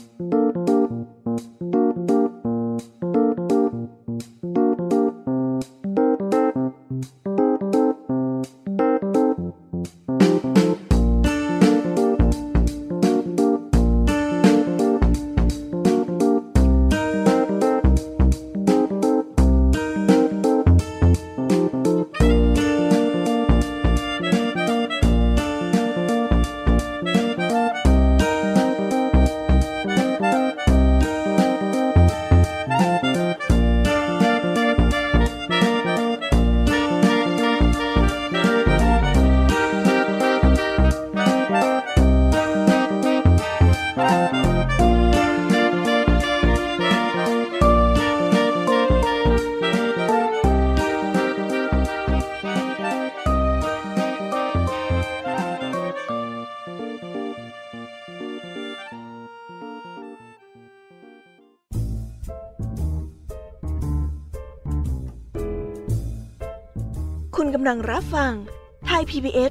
คุณ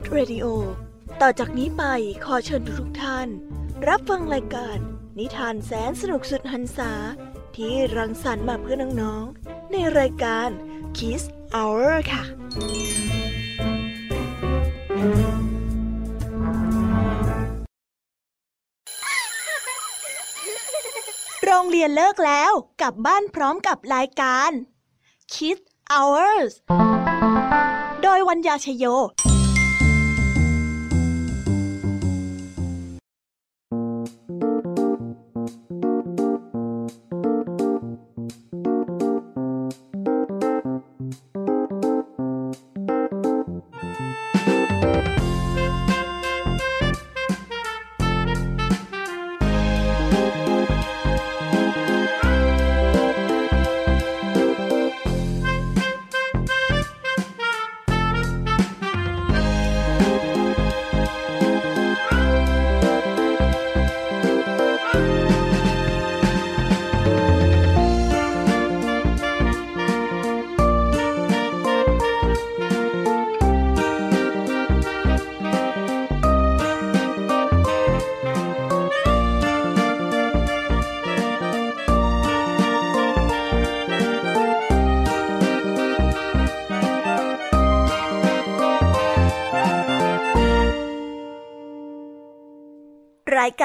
PBS Radio ต่อจากนี้ไปขอเชิญทุกท่าน รับฟังรายการ นิทานแสนสนุกสุดหันษา ที่รังสรรค์มาเพื่อน้องๆ ในรายการ Kiss Hour ค่ะ โรงเรียนเลิกแล้วกลับบ้านพร้อมกับรายการ Kids Hours โดยวัญญาชยโย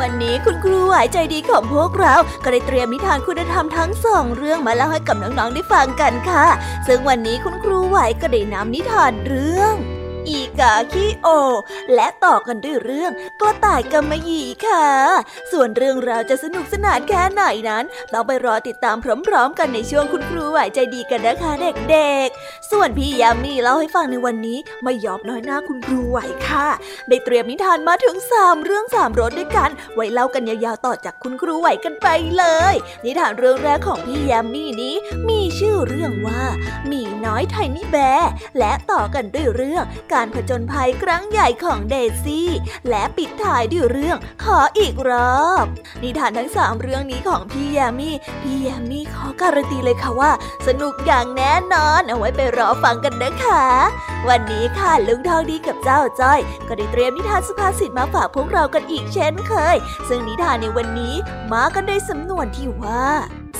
วันนี้คุณครูหายใจดีของพวกเรา ก็ได้เตรียมนิทานคุณธรรมทั้งสองเรื่องมาเล่าให้กับน้องๆได้ฟังกันค่ะ ซึ่งวันนี้คุณครูไหวก็ได้นำนิทานเรื่อง อีกาขี้โอ และต่อกันด้วยเรื่องกระต่ายกำมะหยี่ค่ะ ส่วนเรื่องราวจะสนุกสนานแค่ไหนนั้นต้องไปรอติดตามพร้อมๆ กันในช่วงคุณครูไหวใจดีกันนะคะเด็กๆ ส่วนพี่ยามีเล่าให้ฟังในวันนี้ไม่ยอมน้อยหน้าคุณครูไหวค่ะได้เตรียมนิทานมาถึงสามเรื่องสามรสด้วยกัน ไว้เล่ากันยาวๆต่อจากคุณครูไหวกันไปเลย นิทานเรื่องแรกของพี่ยามีนี้ มีชื่อเรื่องว่า มีน้อยไทนี่แบและต่อกันด้วยเรื่องการผจญภัยครั้งใหญ่ของเดซี่ และปิดท้ายด้วยเรื่องขออีกรอบ นิทานทั้งสามเรื่องนี้ของพี่แยมี่พี่แยมี่ขอการันตีเลยค่ะว่า สนุกอย่างแน่นอนเอาไว้ไปรอฟังกันนะคะ วันนี้ค่ะลุงทองดีกับเจ้าจ้อย ก็ได้เตรียมนิทานสุภาษิตมาฝากพวกเรากันอีกเช่นเคย ซึ่งนิทานในวันนี้มากันด้วยสำนวนที่ว่า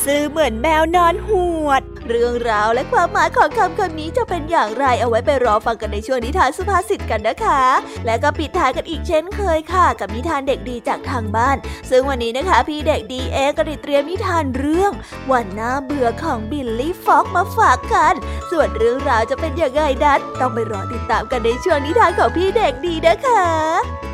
ซื่อเหมือนแมวนอนหวด เรื่องราวและความหมายของคำคำนี้จะเป็นอย่างไรเอาไว้ไปรอฟังกันในช่วงนิทานสุภาษิตกันนะคะ และก็ปิดท้ายกันอีกเช่นเคยค่ะ กับนิทานเด็กดีจากทางบ้าน ซึ่งวันนี้นะคะ พี่เด็กดีเอก็ได้เตรียมนิทานเรื่อง วันหน้าเบื่อของบิลลี่ฟ็อกมาฝากกัน ส่วนเรื่องราวจะเป็นอย่างไรนั้นต้องไปรอติดตามกันในช่วงนิทานของพี่เด็กดีนะคะ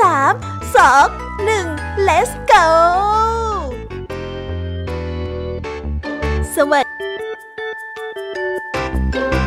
สามสองหนึ่ง let's go สวัสอด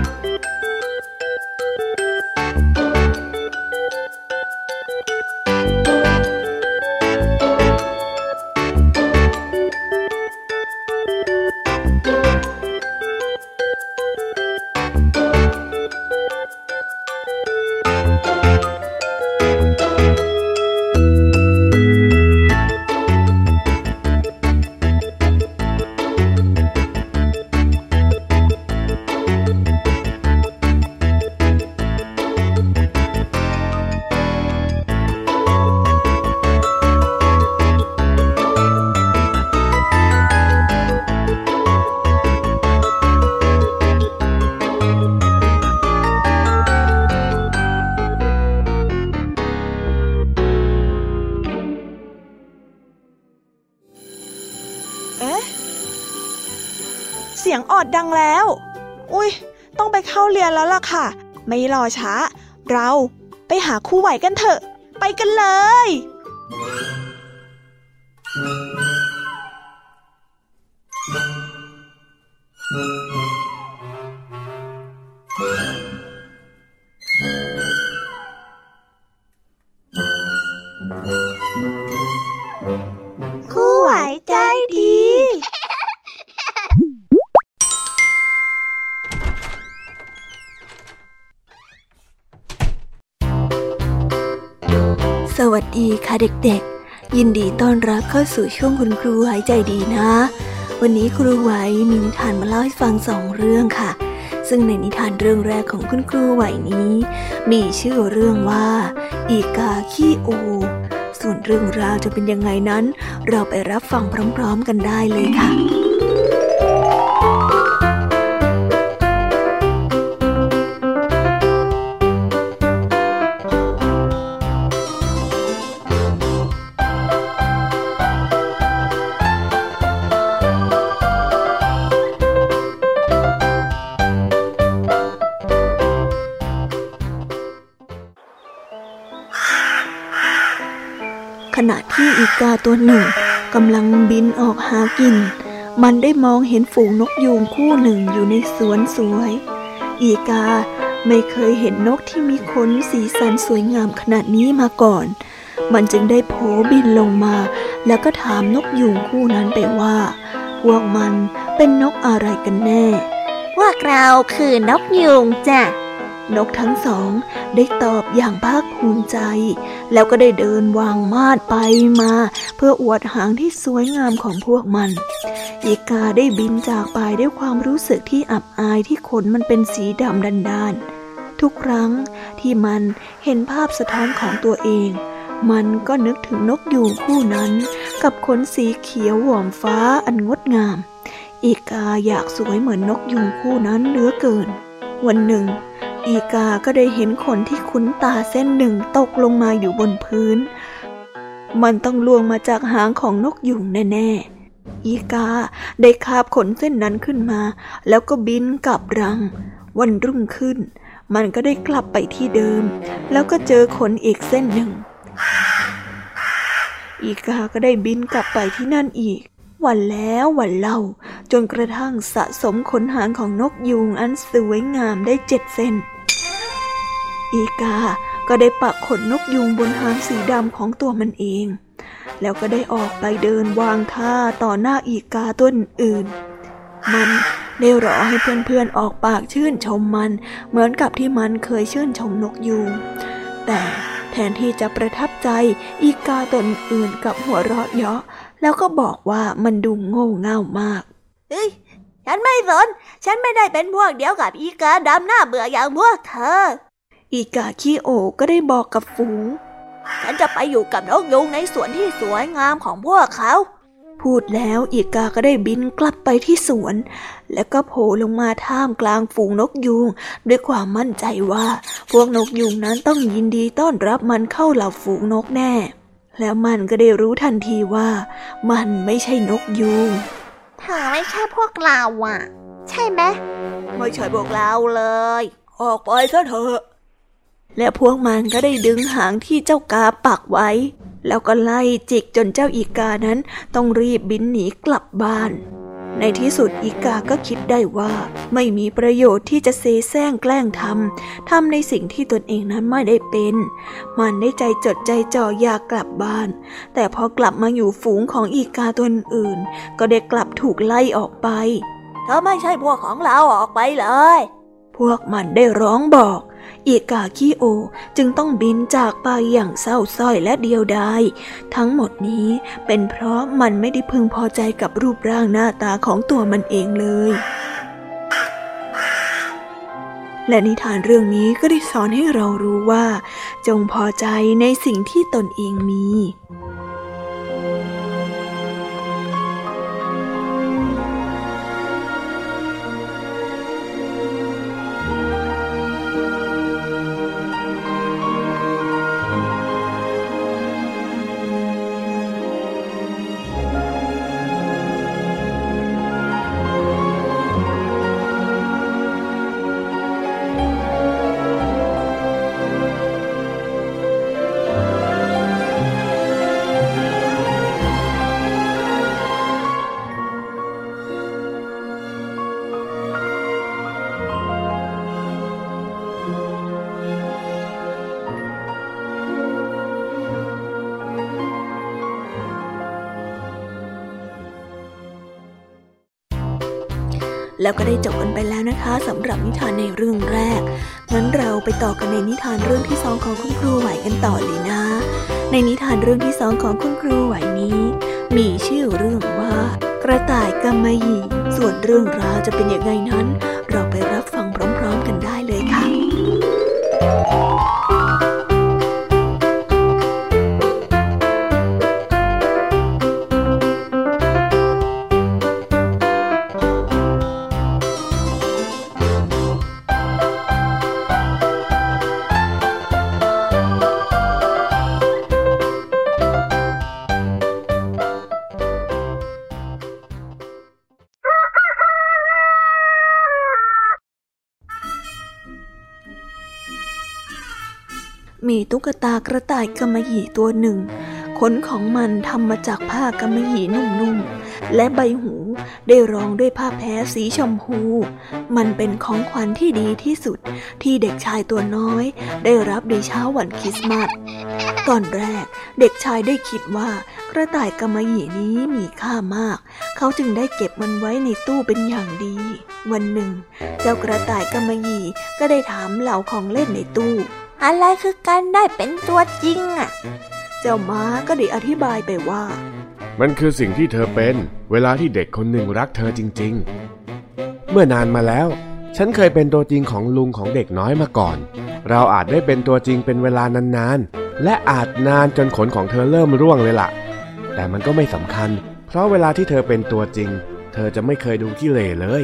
แล้ว อุ้ยต้องไปเข้าเรียนแล้วล่ะค่ะ ไม่รอช้า เราไปหาคู่ไหวกันเถอะ ไปกันเลย เด็กๆ ยินดีต้อนรับเข้าสู่ช่วงคุณครูหายใจดีนะ วันนี้ครูไหวมีนิทานมาเล่าให้ฟังสองเรื่องค่ะ ซึ่งในนิทานเรื่องแรกของคุณครูไหวนี้ มีชื่อเรื่องว่า อีกาขี้โอส่วนเรื่องราวจะเป็นยังไงนั้น เราไปรับฟังพร้อม ๆ กันได้เลยค่ะ ณะที่อีกาตัวหนึ่งกำลังบินออกหากิน มันได้มองเห็นฝูงนกยูงคู่หนึ่งอยู่ในสวนสวย อีกาไม่เคยเห็นนกที่มีขนสีสันสวยงามขนาดนี้มาก่อน มันจึงได้โผบินลงมา แล้วก็ถามนกยูงคู่นั้นไปว่า พวกมันเป็นนกอะไรกันแน่พวกเราคือนกยูงจ้ะ นกทั้งสองได้ตอบอย่างภาคภูมิใจ แล้วก็ได้เดินวางมาดไปมา เพื่ออวดหางที่สวยงามของพวกมัน อีกาได้บินจากไปด้วยความรู้สึกที่อับอายที่ขนมันเป็นสีดำดันดานทุกครั้งที่มันเห็นภาพสะท้อนของตัวเอง มันก็นึกถึงนกยูงคู่นั้น กับขนสีเขียวหว่อมฟ้าอันงดงาม อีกาอยากสวยเหมือนนกยูงคู่นั้นเหลือเกิน วันหนึ่ง อีกาก็ได้เห็นขนที่คุ้นตาเส้นหนึ่งตกลงมาอยู่บนพื้น มันต้องล่วงมาจากหางของนกยุงแน่ๆ อีกาได้คาบขนเส้นนั้นขึ้นมา แล้วก็บินกลับรัง วันรุ่งขึ้น มันก็ได้กลับไปที่เดิม แล้วก็เจอขนอีกเส้นหนึ่ง อีกาก็ได้บินกลับไปที่นั่นอีกวันแล้ววันเล่า จนกระทั่งสะสมขนหางของนกยูงอันสวยงามได้เจ็ดเส้น อีกาก็ได้ปักขนนกยูงบนหางสีดำของตัวมันเอง แล้วก็ได้ออกไปเดินวางท่าต่อหน้าอีกาตัวอื่น มันได้รอให้เพื่อนๆออกปากชื่นชมมัน เหมือนกับที่มันเคยชื่นชมนกยูงแต่แทนที่จะประทับใจอีกาตนอื่นกับหัวเราะเยาะ แล้วก็บอกว่ามันดูโง่เง่ามาก เฮ้ย ฉันไม่สน ฉันไม่ได้เป็นพวกเดียวกับอีกาดำหน้าเบื่ออย่างพวกเธอ อีกาขี้โอก็ได้บอกกับฝูง ฉันจะไปอยู่กับนกยุงในสวนที่สวยงามของพวกเขา พูดแล้วอีกาก็ได้บินกลับไปที่สวน แล้วก็โผล่ลงมาท่ามกลางฝูงนกยูงด้วยความมั่นใจว่า พวกนกยูงนั้นต้องยินดีต้อนรับมันเข้าเหล่าฝูงนกแน่ แล้วมันก็ได้รู้ทันทีว่า มันไม่ใช่นกยูงเธอไม่ใช่พวกเราอะ ใช่ไหมไม่ใช่พวกเราเลย ออกไปซะเถอะ และพวกมันก็ได้ดึงหางที่เจ้ากาปักไว้ แล้วก็ไล่จิกจนเจ้าอีกานั้นต้องรีบบินหนีกลับบ้าน ในที่สุดอีกาก็คิดได้ว่า ไม่มีประโยชน์ที่จะเซแซงแกล้งทำทำในสิ่งที่ตนเองนั้นไม่ได้เป็น มันได้ใจจดใจจ่ออยากกลับบ้าน แต่พอกลับมาอยู่ฝูงของอีกาตัวอื่น ก็ได้กลับถูกไล่ออกไปเธอไม่ใช่พวกของเราออกไปเลย พวกมันได้ร้องบอก อีกาขี้โอจึงต้องบินจากไปอย่างเศร้าส้อยและเดียวดาย ทั้งหมดนี้เป็นเพราะมันไม่ได้พึงพอใจกับรูปร่างหน้าตาของตัวมันเองเลยและนิทานเรื่องนี้ก็ได้สอนให้เรารู้ว่า จงพอใจในสิ่งที่ตนเองมี แล้วก็ได้จบกันไปแล้วนะคะสำหรับนิทานในเรื่องแรกงั้นเราไปต่อกันในนิทานเรื่องที่สองของคุณครูไหวกันต่อเลยนะ ในนิทานเรื่องที่สองของคุณครูไหวนี้ มีชื่อเรื่องว่า กระต่ายกำมะหยี่ส่วนเรื่องราวจะเป็นยังไงนั้น มีตุ๊กตากระต่ายกำมะหยี่ตัวหนึ่ง ขนของมันทำมาจากผ้ากำมะหยี่นุ่มๆ และใบหูได้รองด้วยผ้าแพ้สีชมพู มันเป็นของขวัญที่ดีที่สุดที่เด็กชายตัวน้อย ได้รับในเช้าวันคริสต์มาส ตอนแรกเด็กชายได้คิดว่ากระต่ายกำมะหยี่นี้มีค่ามาก เขาจึงได้เก็บมันไว้ในตู้เป็นอย่างดี วันหนึ่ง เจ้ากระต่ายกำมะหยี่ก็ได้ถามเหล่าของเล่นในตู้ อะไรคือการได้เป็นตัวจริงอะ เจ้าม้าก็ได้อธิบายไปว่า มันคือสิ่งที่เธอเป็น เวลาที่เด็กคนหนึ่งรักเธอจริง ๆ เมื่อนานมาแล้ว ฉันเคยเป็นตัวจริงของลุงของเด็กน้อยมาก่อน เราอาจได้เป็นตัวจริงเป็นเวลานานๆ และอาจนานจนขนของเธอเริ่มร่วงเลยล่ะ แต่มันก็ไม่สำคัญ เพราะเวลาที่เธอเป็นตัวจริง เธอจะไม่เคยดูขี้เหร่เลย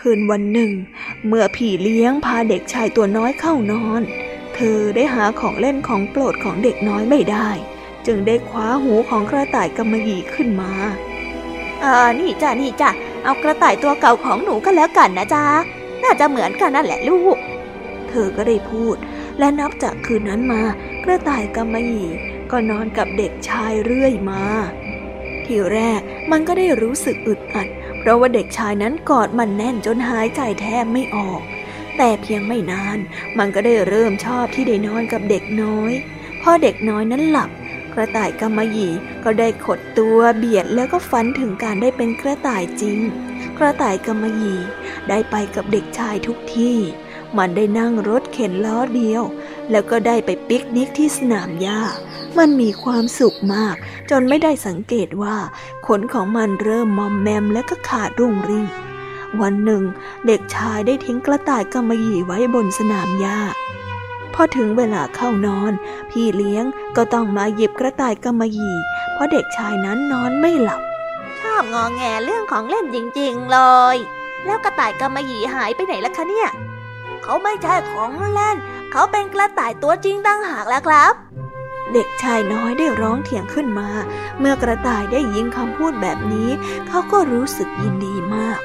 คืนวันหนึ่ง เมื่อพี่เลี้ยงพาเด็กชายตัวน้อยเข้านอน เธอได้หาของเล่นของโปรดของเด็กน้อยไม่ได้ จึงได้คว้าหูของกระต่ายกำมะหยี่ขึ้นมาเออนี่จ้ะนี่จ้ะเอากระต่ายตัวเก่าของหนูก็แล้วกันนะจ๊ะน่าจะเหมือนกันนั่นแหละลูก เธอก็ได้พูด และนับจากคืนนั้นมา กระต่ายกำมะหยี่ก็นอนกับเด็กชายเรื่อยมา ทีแรกมันก็ได้รู้สึกอึดอัด เพราะว่าเด็กชายนั้นกอดมันแน่นจนหายใจแทบไม่ออก แต่เพียงไม่นาน มันก็ได้เริ่มชอบที่ได้นอนกับเด็กน้อย พอเด็กน้อยนั้นหลับ กระต่ายกำมะหยี่ก็ได้ขดตัวเบียดแล้วก็ฝันถึงการได้เป็นกระต่ายจริง กระต่ายกำมะหยี่ได้ไปกับเด็กชายทุกที่ มันได้นั่งรถเข็นล้อเดียว แล้วก็ได้ไปปิกนิกที่สนามหญ้ามันมีความสุขมาก จนไม่ได้สังเกตว่า ขนของมันเริ่มมอมแมมและก็ขาดรุ่งริ่ง วันหนึ่ง เด็กชายได้ทิ้งกระต่ายกำมะหยี่ไว้บนสนามหญ้าพอถึงเวลาเข้านอน พี่เลี้ยงก็ต้องมาหยิบกระต่ายกำมะหยี่ เพราะเด็กชายนั้นนอนไม่หลับ ชอบงอแงเรื่องของเล่นจริงๆเลย แล้วกระต่ายกำมะหยี่หายไปไหนล่ะคะเนี่ย เขาไม่ใช่ของเล่น เขาเป็นกระต่ายตัวจริงตั้งหากแล้วครับ เด็กชายน้อยได้ร้องเถียงขึ้นมา เมื่อกระต่ายได้ยินคำพูดแบบนี้ เขาก็รู้สึกยินดีมาก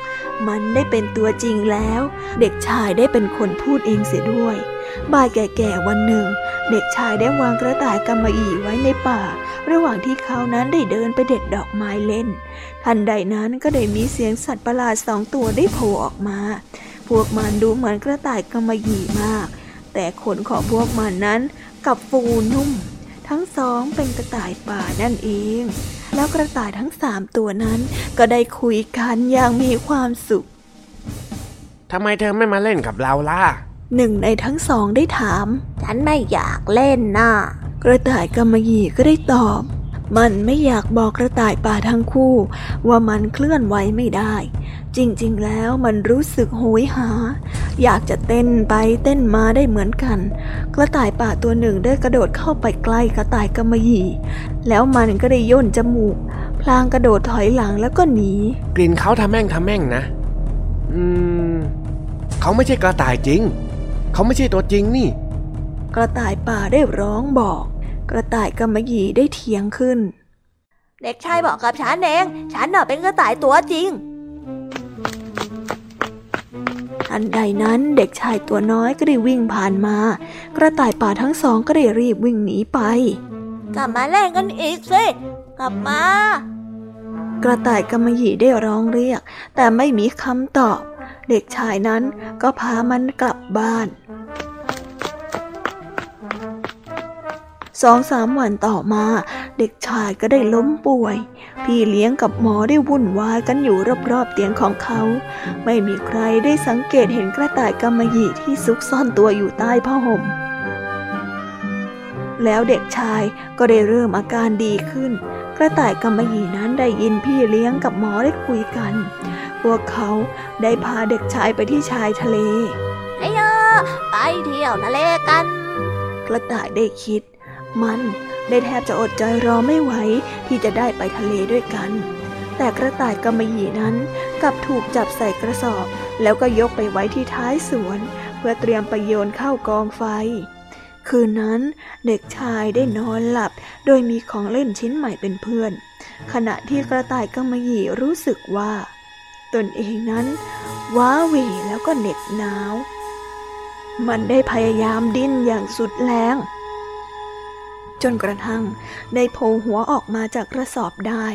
มันได้เป็นตัวจริงแล้ว เด็กชายได้เป็นคนพูดเองเสียด้วย บ่ายแก่ๆวันหนึ่ง เด็กชายได้วางกระต่ายกำมะหยี่ไว้ในป่า ระหว่างที่เขานั้นได้เดินไปเด็ดดอกไม้เล่น ทันใดนั้นก็ได้มีเสียงสัตว์ประหลาดสองตัวได้โผล่ออกมา พวกมันดูเหมือนกระต่ายกำมะหยี่มาก แต่ขนของพวกมันนั้นกับฟูนุ่ม ทั้งสองเป็นกระต่ายป่านั่นเอง แล้วกระต่ายทั้งสามตัวนั้นก็ได้คุยกันอย่างมีความสุขทำไมเธอไม่มาเล่นกับเราล่ะ หนึ่งในทั้งสองได้ถาม ฉันไม่อยากเล่นน่ะ กระต่ายกำมะหยี่ก็ได้ตอบ มันไม่อยากบอกกระต่ายป่าทั้งคู่ ว่ามันเคลื่อนไหวไม่ได้ จริงๆ แล้วมันรู้สึกโหยหา อยากจะเต้นไปเต้นมาได้เหมือนกัน กระต่ายป่าตัวหนึ่งได้กระโดดเข้าไปใกล้กระต่ายกำมะหยี่แล้วมันก็ได้ย่นจมูก พลางกระโดดถอยหลังแล้วก็หนี กลิ่นเขาทำแม่งทำแม่งนะ อืม เขาไม่ใช่กระต่ายจริง เขาไม่ใช่ตัวจริงนี่ กระต่ายป่าได้ร้องบอก กระต่ายกำมะหยี่ได้เถียงขึ้น เด็กชายบอกกับฉันเอง ฉันน่ะเป็นกระต่ายตัวจริง ทันใดนั้นเด็กชายตัวน้อยก็ได้วิ่งผ่านมา กระต่ายป่าทั้งสองก็ได้รีบวิ่งหนีไป กลับมาเล่นกันอีกสิ กลับมากระต่ายกำมะหยี่ได้ร้องเรียก แต่ไม่มีคำตอบ เด็กชายนั้นก็พามันกลับบ้าน สองสามวันต่อมา เด็กชายก็ได้ล้มป่วย พี่เลี้ยงกับหมอได้วุ่นวายกันอยู่รอบๆเตียงของเขา ไม่มีใครได้สังเกตเห็นกระต่ายกำมะหยี่ที่ซุกซ่อนตัวอยู่ใต้ผ้าห่มแล้วเด็กชายก็ได้เริ่มอาการดีขึ้น กระต่ายกำมะหยี่นั้นได้ยินพี่เลี้ยงกับหมอได้คุยกัน พวกเขาได้พาเด็กชายไปที่ชายทะเลไอ้ยอไปเที่ยวทะเลกัน กระต่ายได้คิด มันได้แทบจะอดใจรอไม่ไหวที่จะได้ไปทะเลด้วยกัน แต่กระต่ายกำมะหยี่นั้นกลับถูกจับใส่กระสอบ แล้วก็ยกไปไว้ที่ท้ายสวน เพื่อเตรียมไปโยนเข้ากองไฟ คืนนั้นเด็กชายได้นอนหลับ โดยมีของเล่นชิ้นใหม่เป็นเพื่อน ขณะที่กระต่ายกำมะหยี่รู้สึกว่า ตนเองนั้นว้าเหวแล้วก็เหน็บหนาว มันได้พยายามดิ้นอย่างสุดแรง จนกระทั่ง ได้โผล่หัวออกมาจากกระสอบได้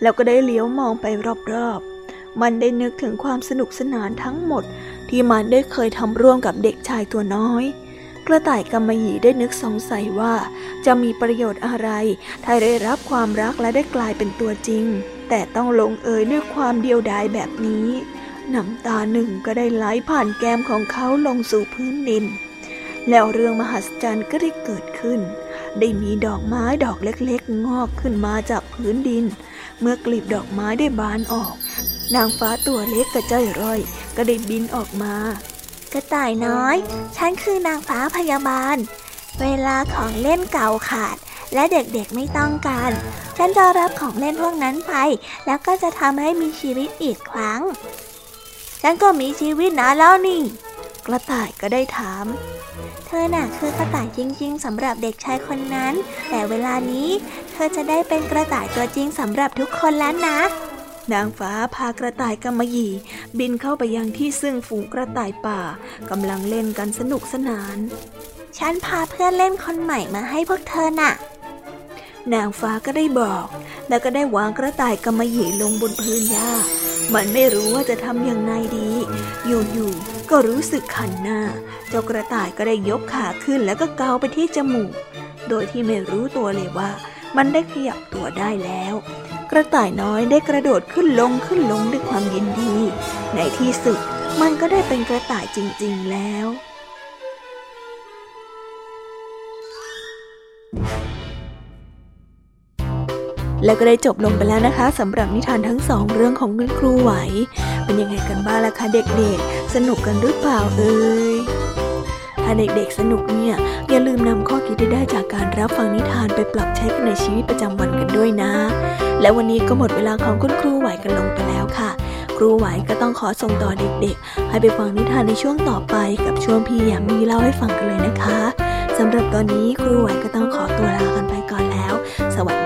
แล้วก็ได้เลี้ยวมองไปรอบๆ มันได้นึกถึงความสนุกสนานทั้งหมด ที่มันได้เคยทำร่วมกับเด็กชายตัวน้อย กระต่ายกำมะหยี่ได้นึกสงสัยว่า จะมีประโยชน์อะไร ถ้าได้รับความรักและได้กลายเป็นตัวจริง แต่ต้องลงเอยด้วยความเดียวดายแบบนี้น้ำตาหนึ่งก็ได้ไหลผ่านแก้มของเขาลงสู่พื้นดิน แล้วเรื่องมหัศจรรย์ก็ได้เกิดขึ้น ได้มีดอกไม้ดอกเล็กๆ งอกขึ้นมาจากพื้นดิน เมื่อกลีบดอกไม้ได้บานออก นางฟ้าตัวเล็กกระจ้อยร่อย ก็ได้บินออกมา กระต่ายน้อย ฉันคือนางฟ้าพยาบาล เวลาของเล่นเก่าขาด และเด็กๆไม่ต้องการ ฉันจะรับของเล่นพวกนั้นไป แล้วก็จะทำให้มีชีวิตอีกครั้ง ฉันก็มีชีวิตนะแล้วนี่ กระต่ายก็ได้ถาม เธอน่ะคือกระต่ายจริง ๆสำหรับเด็กชายคนนั้น แต่เวลานี้เธอจะได้เป็นกระต่ายตัวจริงสำหรับทุกคนแล้วนะ นางฟ้าพากระต่ายกำมะหยี่ บินเข้าไปยังที่ซึ่งฝูงกระต่ายป่ากำลังเล่นกันสนุกสนาน ฉันพาเพื่อนเล่นคนใหม่มาให้พวกเธอน่ะนางฟ้าก็ได้บอก แล้วก็ได้วางกระต่ายกำมะหยี่ลงบนพื้นหญ้า มันไม่รู้ว่าจะทำอย่างไรดี อยู่ๆ ก็รู้สึกขันหน้า เจ้ากระต่ายก็ได้ยกขาขึ้นแล้วก็เกาไปที่จมูก โดยที่ไม่รู้ตัวเลยว่า มันได้ขยับตัวได้แล้ว กระต่ายน้อยได้กระโดดขึ้นลงขึ้นลงด้วยความยินดี ในที่สุดมันก็ได้เป็นกระต่ายจริง ๆ แล้ว แล้วก็ได้จบลงไปแล้วนะคะสำหรับนิทานทั้งสองเรื่องของคุณครูไหว เป็นยังไงกันบ้างล่ะคะเด็กๆ สนุกกันหรือเปล่าเอ่ยถ้าเด็กๆสนุกเนี่ย อย่าลืมนำข้อคิดที่ได้จากการรับฟังนิทานไปปรับใช้กันในชีวิตประจำวันกันด้วยนะ และวันนี้ก็หมดเวลาของคุณครูไหวกันลงไปแล้วค่ะ ครูไหวก็ต้องขอส่งต่อเด็กๆ ให้ไปฟังนิทานในช่วงต่อไปกับช่วงพี่ยามีเล่าให้ฟังกันเลยนะคะสำหรับตอนนี้ครูไหวก็ต้องขอตัวลากันไปก่อนแล้ว สวัสดี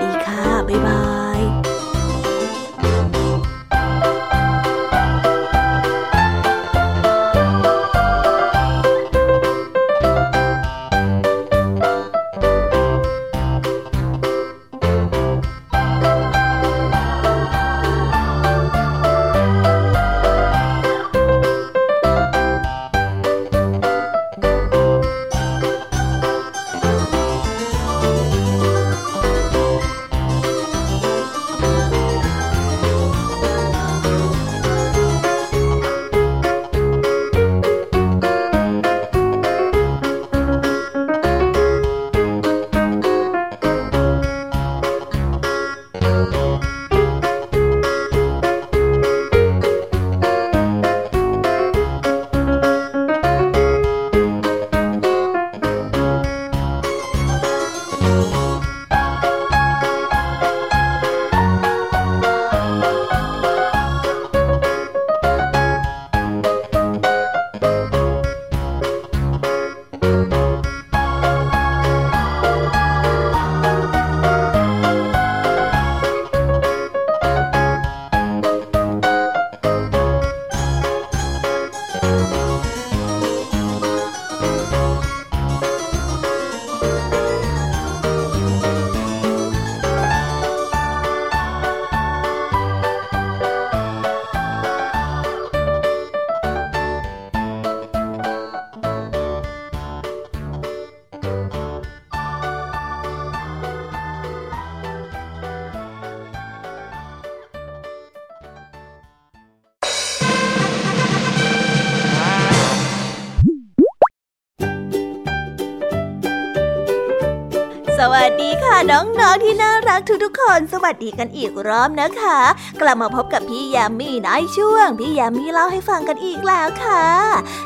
น่ารักทุกๆคน สวัสดีกันอีกรอบนะคะ กลับมาพบกับพี่ยามีในช่วง พี่ยามีเล่าให้ฟังกันอีกแล้วค่ะ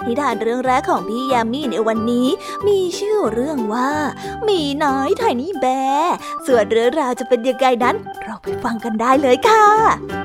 นิทานเรื่องแรกของพี่ยามีในวันนี้ มีชื่อเรื่องว่ามีน้อยไทนี่แบส่วนเรื่องราวจะเป็นยังไงนั้น เราไปฟังกันได้เลยค่ะ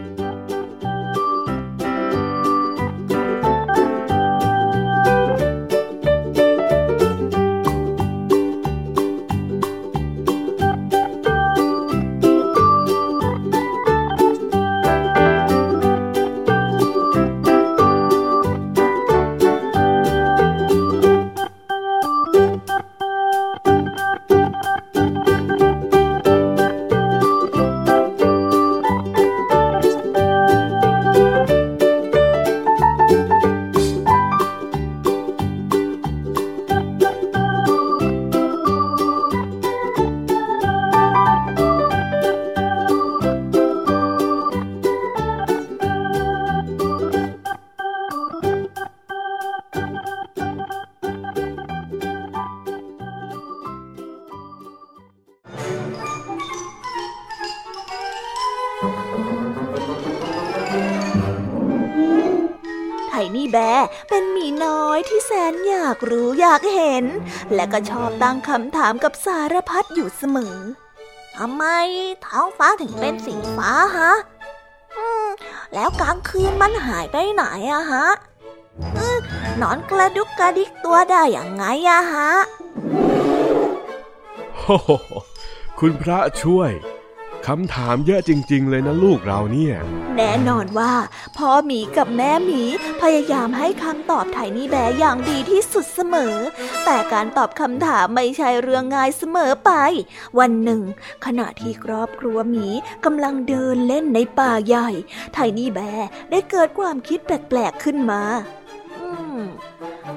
ากรู้อยากเห็น และก็ชอบตั้งคำถามกับสารพัดอยู่เสมอทำไมท้องฟ้าถึงเป็นสีฟ้าฮะอืมแล้วกลางคืนมันหายไปไหนอะฮะนอนกระดุกกระดิกตัวได้อย่างไงอะฮะโอ้คุณพระช่วย คำถามเยอะจริง ๆ เลยนะลูกเราเนี่ย แน่นอนว่าพ่อหมีกับแม่หมีพยายามให้คำตอบไทนี่แบร์อย่างดีที่สุดเสมอ แต่การตอบคำถามไม่ใช่เรื่องง่ายเสมอไป วันหนึ่ง ขณะที่ครอบครัวหมีกำลังเดินเล่นในป่าใหญ่ไทนี่แบร์ได้เกิดความคิดแปลกๆขึ้นมาอืม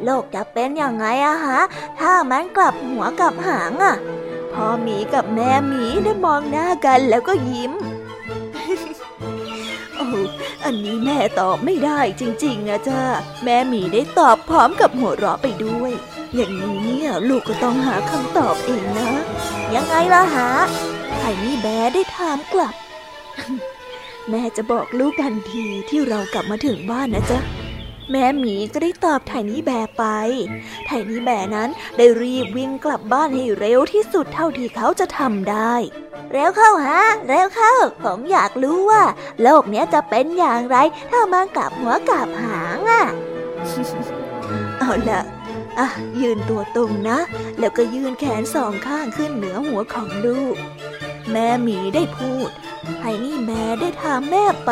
โลกจะเป็นอยังไงอะฮะ ถ้ามันกลับหัวกลับหางอะ พ่อหมีกับแม่หมีได้มองหน้ากันแล้วก็ยิ้ม โอ้อันนี้แม่ตอบไม่ได้จริง ๆนะจ้าแม่หมีได้ตอบพร้อมกับหัวเราะไปด้วย อย่างนี้เนี่ยลูกก็ต้องหาคำตอบเองนะ ยังไงล่ะฮะไทนี่แบร์ได้ถามกลับ แม่จะบอกลูกทันทีที่เรากลับมาถึงบ้านนะจ๊ะ แม่หมีก็ได้ตอบไทนี่แบไปไทนี่แบนั้นได้รีบวิ่งกลับบ้านให้เร็วที่สุดเท่าที่เขาจะทำได้ เร็วเข้าฮะ เร็วเข้า ผมอยากรู้ว่า โลกเนี้ยจะเป็นอย่างไร ถ้ามันกลับหัวกลับหางอะเอาละอะ ยืนตัวตรงนะ แล้วก็ยืนแขนสองข้างขึ้นเหนือหัวของลูก แม่หมีได้พูด ไทนี่แม่ได้ถามแม่ไป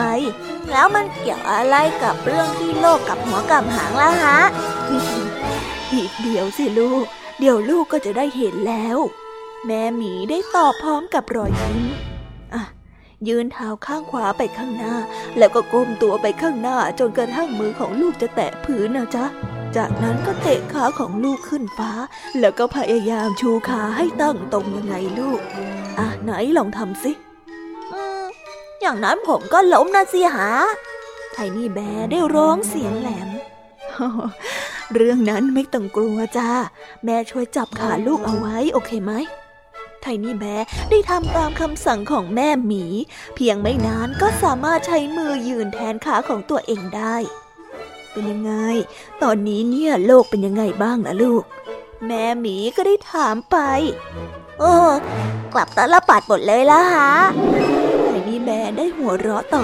แล้วมันเกี่ยวอะไรกับเรื่องที่โลกกับหัวกับหางล่ะฮะ อีกเดี๋ยวสิลูก เดี๋ยวลูกก็จะได้เห็นแล้ว แม่หมีได้ตอบพร้อมกับรอยยิ้มอะยืนเท้าข้างขวาไปข้างหน้า แล้วก็ก้มตัวไปข้างหน้าจนกระทั่งมือของลูกจะแตะพื้นนะจ๊ะ จากนั้นก็เตะขาของลูกขึ้นฟ้า แล้วก็พยายามชูขาให้ตั้งตรงยังไงลูก อะไหนลองทำสิ อย่างนั้นผมก็ล้มนะสิฮะไทนี่แบร์ได้ร้องเสียงแหลม เรื่องนั้นไม่ต้องกลัวจ้า แม่ช่วยจับขาลูกเอาไว้โอเคไหม ไทนี่แบร์ได้ทำตามคำสั่งของแม่หมี เพียงไม่นานก็สามารถใช้มือยืนแทนขาของตัวเองได้ เป็นยังไง ตอนนี้เนี่ยโลกเป็นยังไงบ้างนะลูก แม่หมีก็ได้ถามไป โอ้กลับตาลปัดหมดเลยละฮะ ไทนี่แบร์ได้หัวเราะต่อ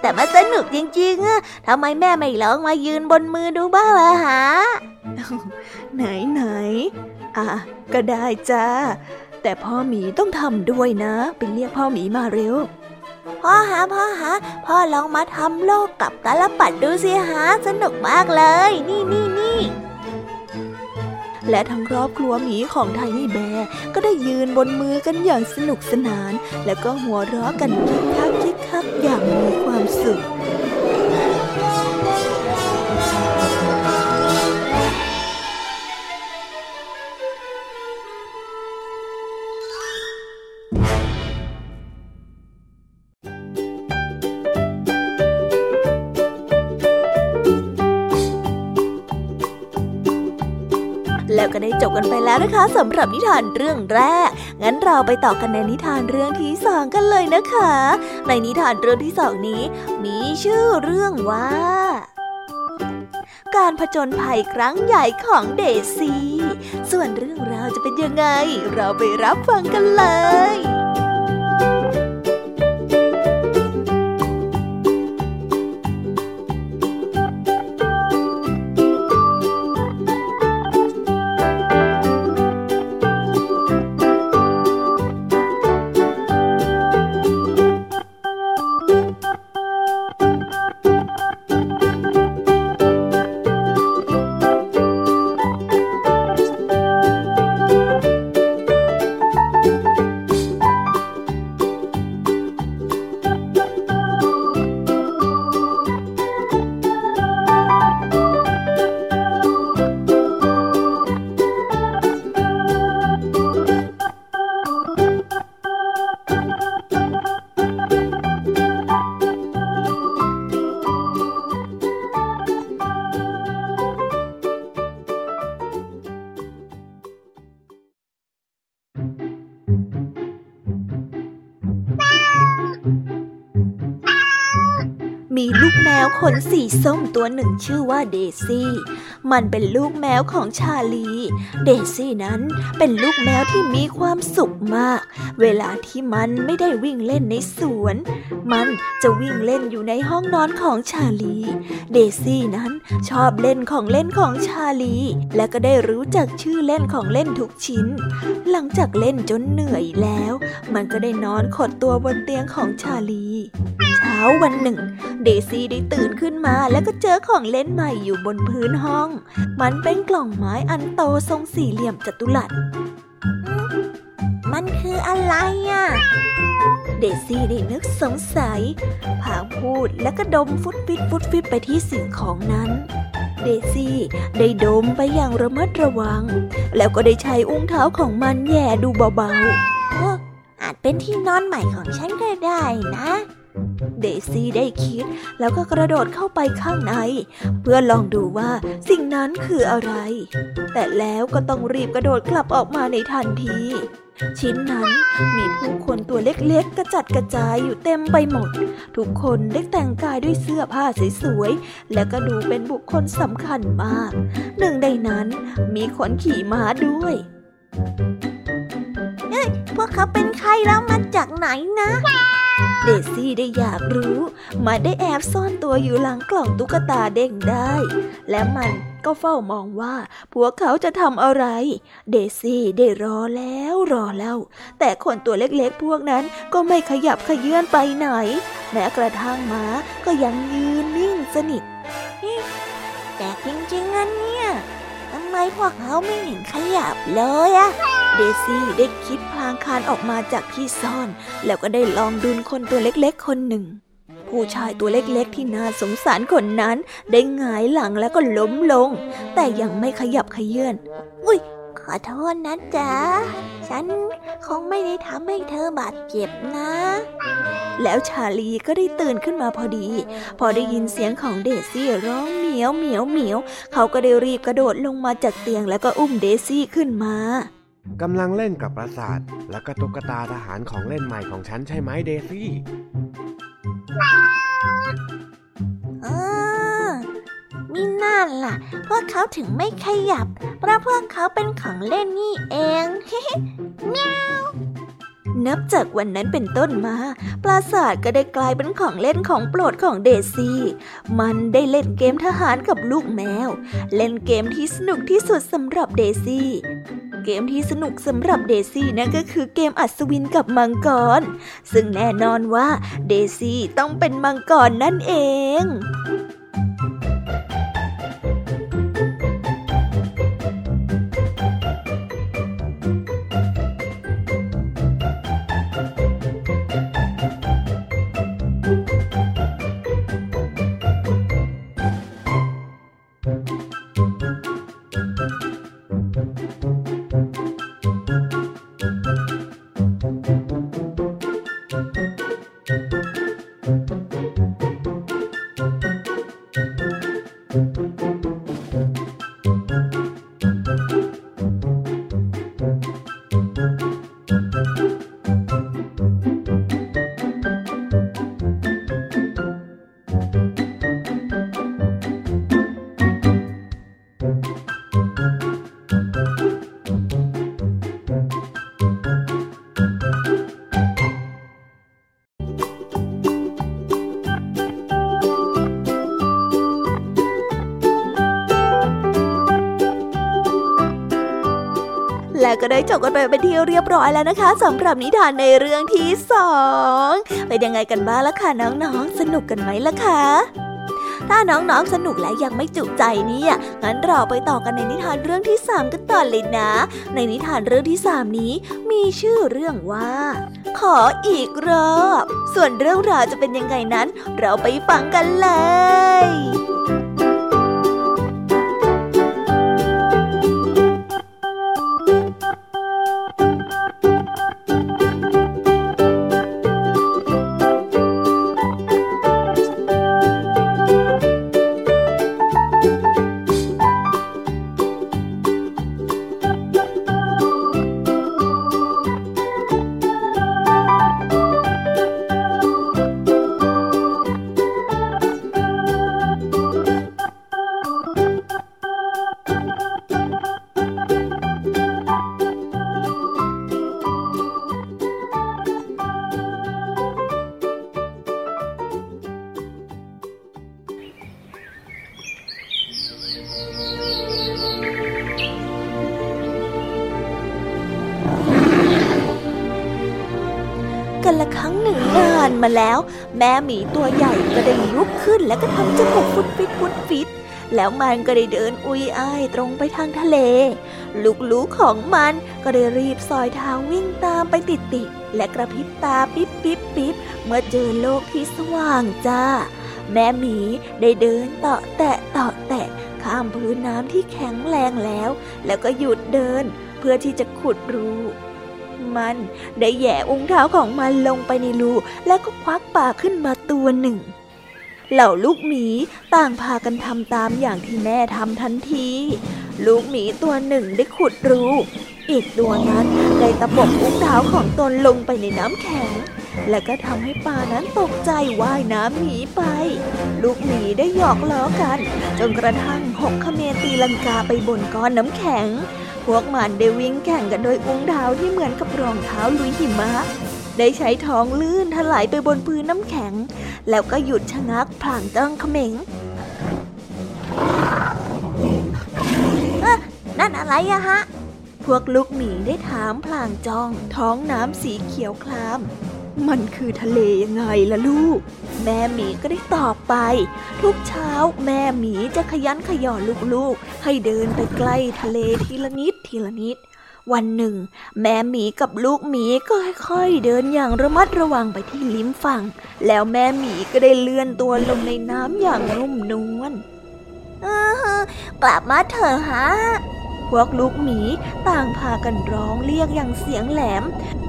แต่มันสนุกจริงๆอะทำไมแม่ไม่ลองมายืนบนมือดูบ้างล่ะฮะ ไหนไหนอะ ก็ได้จ้า แต่พ่อหมีต้องทำด้วยนะ ไปเรียกพ่อหมีมาเร็ว พ่อฮะพ่อฮะพ่อลองมาทำโลกกับตาลปัดดูสิฮะ สนุกมากเลย นี่นี่นี่ และทั้งครอบครัวหมีของไทนี่แบร์ก็ได้ยืนบนมือกันอย่างสนุกสนาน และก็หัวเราะกันคิกคักคิกคักอย่างมีความสุข แล้วนะคะสำหรับนิทานเรื่องแรก งั้นเราไปต่อกันในนิทานเรื่องที่สองกันเลยนะคะ ในนิทานเรื่องที่สองนี้ มีชื่อเรื่องว่า การผจญภัยครั้งใหญ่ของเดซี่ส่วนเรื่องราวจะเป็นยังไง เราไปรับฟังกันเลย มีลูกแมวขนสีส้มตัวหนึ่งชื่อว่าเดซี่ มันเป็นลูกแมวของชาลี เดซี่นั้นเป็นลูกแมวที่มีความสุขมาก เวลาที่มันไม่ได้วิ่งเล่นในสวน มันจะวิ่งเล่นอยู่ในห้องนอนของชาลี เดซี่นั้นชอบเล่นของเล่นของชาลี และก็ได้รู้จักชื่อเล่นของเล่นทุกชิ้น หลังจากเล่นจนเหนื่อยแล้ว มันก็ได้นอนขดตัวบนเตียงของชาลี เช้าวันหนึ่ง เดดซี่ได้ตื่นขึ้นมาแล้วก็เจอของเล่นใหม่อยู่บนพื้นห้อง มันเป็นกล่องไม้อันโตทรงสี่เหลี่ยมจัตุรัส มันคืออะไรอะ เดซี่ได้นึกสงสัย พางพูดแล้วก็ดมฟุดฟิตฟุดฟิตไปที่สิ่งของนั้นเดซี่ได้ดมไปอย่างระมัดระวัง แล้วก็ได้ใช้อุ้งเท้าของมันแย่ดูเบาๆอาจเป็นที่นอนใหม่ของฉันก็ได้นะ เดซี่ได้คิดแล้วก็กระโดดเข้าไปข้างใน เพื่อลองดูว่าสิ่งนั้นคืออะไร แต่แล้วก็ต้องรีบกระโดดกลับออกมาในทันที ชิ้นนั้นมีผู้คนตัวเล็กๆ กระจัดกระจายอยู่เต็มไปหมด ทุกคนได้แต่งกายด้วยเสื้อผ้าสวยๆ และก็ดูเป็นบุคคลสำคัญมาก หนึ่งในนั้นมีคนขี่ม้าด้วยเฮ้ย พวกเขาเป็นใครแล้วมาจากไหนนะ เดซี่ได้อยากรู้ มันได้แอบซ่อนตัวอยู่หลังกล่องตุ๊กตาเด้งได้ และมันก็เฝ้ามองว่าพวกเขาจะทำอะไร เดซี่ได้รอแล้วรอแล้วแต่คนตัวเล็กๆพวกนั้นก็ไม่ขยับขยื่นไปไหน แม้กระทั่งม้าก็ยังยืนนิ่งสนิทแต่จริงๆอันเนี่ยทำไมพวกเขาไม่เห็นขยับเลยอะ เดซี่ได้คิดพลางคานออกมาจากที่ซ่อน แล้วก็ได้ลองดุนคนตัวเล็กๆ คนหนึ่ง ผู้ชายตัวเล็กๆ ที่น่าสงสารคนนั้น ได้หงายหลังแล้วก็ล้มลง แต่ยังไม่ขยับขยื่นอุ้ยขอโทษนะจ๊ะ ฉันคงไม่ได้ทำให้เธอบาดเจ็บนะ แล้วชาลีก็ได้ตื่นขึ้นมาพอดี พอได้ยินเสียงของเดซี่ร้องเหมียวเหมียวเหมียว เขาก็ได้รีบกระโดดลงมาจากเตียงแล้วก็อุ้มเดซี่ขึ้นมา กำลังเล่นกับปราสาท แล้วก็ตุ๊กตาทหารของเล่นใหม่ของฉันใช่ไหมเดซี่ เออมีน่าล่ะ พวกเขาถึงไม่ขยับ เพราะพวกเขาเป็นของเล่นนี่เอง เมียว นับจากวันนั้นเป็นต้นมา ปราสาทก็ได้กลายเป็นของเล่นของโปรดของเดซี่ มันได้เล่นเกมทหารกับลูกแมว เล่นเกมที่สนุกที่สุดสำหรับเดซี่เกมที่สนุกสำหรับเดซี่นั่นก็คือเกมอัศวินกับมังกร ซึ่งแน่นอนว่าเดซี่ต้องเป็นมังกรนั่นเอง จบกันไปเป็นที่เรียบร้อยแล้วนะคะสำหรับนิทานในเรื่องที่สองเป็นยังไงกันบ้างล่ะคะน้องๆ สนุกกันไหมล่ะคะถ้าน้องๆ สนุกและยังไม่จุใจเนี่ย งั้นเราไปต่อกันในนิทานเรื่องที่สามกันต่อเลยนะ ในนิทานเรื่องที่สามนี้มีชื่อเรื่องว่า ขออีกรอบ ส่วนเรื่องราวจะเป็นยังไงนั้น เราไปฟังกันเลย มาแล้ว แม่หมีตัวใหญ่ก็ได้ลุกขึ้นแล้วก็ทำจมูกฟุดฟิตฟุดฟิตแล้วมันก็ได้เดินอุยอ้ายตรงไปทางทะเล ลูกๆของมันก็ได้รีบซอยท้าวิ่งตามไปติดๆและกระพริบตาปิ๊บปิ๊บปิ๊บเมื่อเจอโลกที่สว่างจ้า แม่หมีได้เดินเต่อแตะเต่อแตะข้ามพื้นน้ำที่แข็งแรงแล้ว แล้วก็หยุดเดินเพื่อที่จะขุดรู มัน ได้แย่อุ้งเท้าของมันลงไปในรูแล้วก็ควักปากขึ้นมาตัวหนึ่ง เหล่าลูกหมีต่างพากันทำตามอย่างที่แม่ทำทันที ลูกหมีตัวหนึ่งได้ขุดรูอีกตัวนั้นได้ตะปบอุ้งเท้าของตนลงไปในน้ำแข็ง และก็ทำให้ปลานั้นตกใจว่ายน้ำหนีไป ลูกหมีได้หยอกล้อกัน จนกระทั่งหกขเมตีลังกาไปบนก้อนน้ำแข็ง พวกมันได้วิ่งแข่งกันโดยอุ้งเท้าที่เหมือนกับรองเท้าลุยหิมะ ได้ใช้ท้องลื่นถลายไปบนพื้นน้ำแข็ง แล้วก็หยุดชะงักพลางจ้องเขม็งนั่นอะไรอะฮะ พวกลูกหมีได้ถามพลางจ้อง ท้องน้ำสีเขียวคลาม มันคือทะเลยังไงล่ะลูก แม่หมีก็ได้ตอบไป ทุกเช้าแม่หมีจะขยันขย่อนลูกๆ ให้เดินไปใกล้ทะเลทีละนิดทีละนิด วันหนึ่ง แม่หมีกับลูกหมีก็ค่อยๆ เดินอย่างระมัดระวังไปที่ลิ้มฝั่ง แล้วแม่หมีก็ได้เลื่อนตัวลงในน้ำอย่างนุ่มนวลกลับมาเถอะฮะพวกลูกหมีต่างพากันร้องเรียกอย่างเสียงแหลม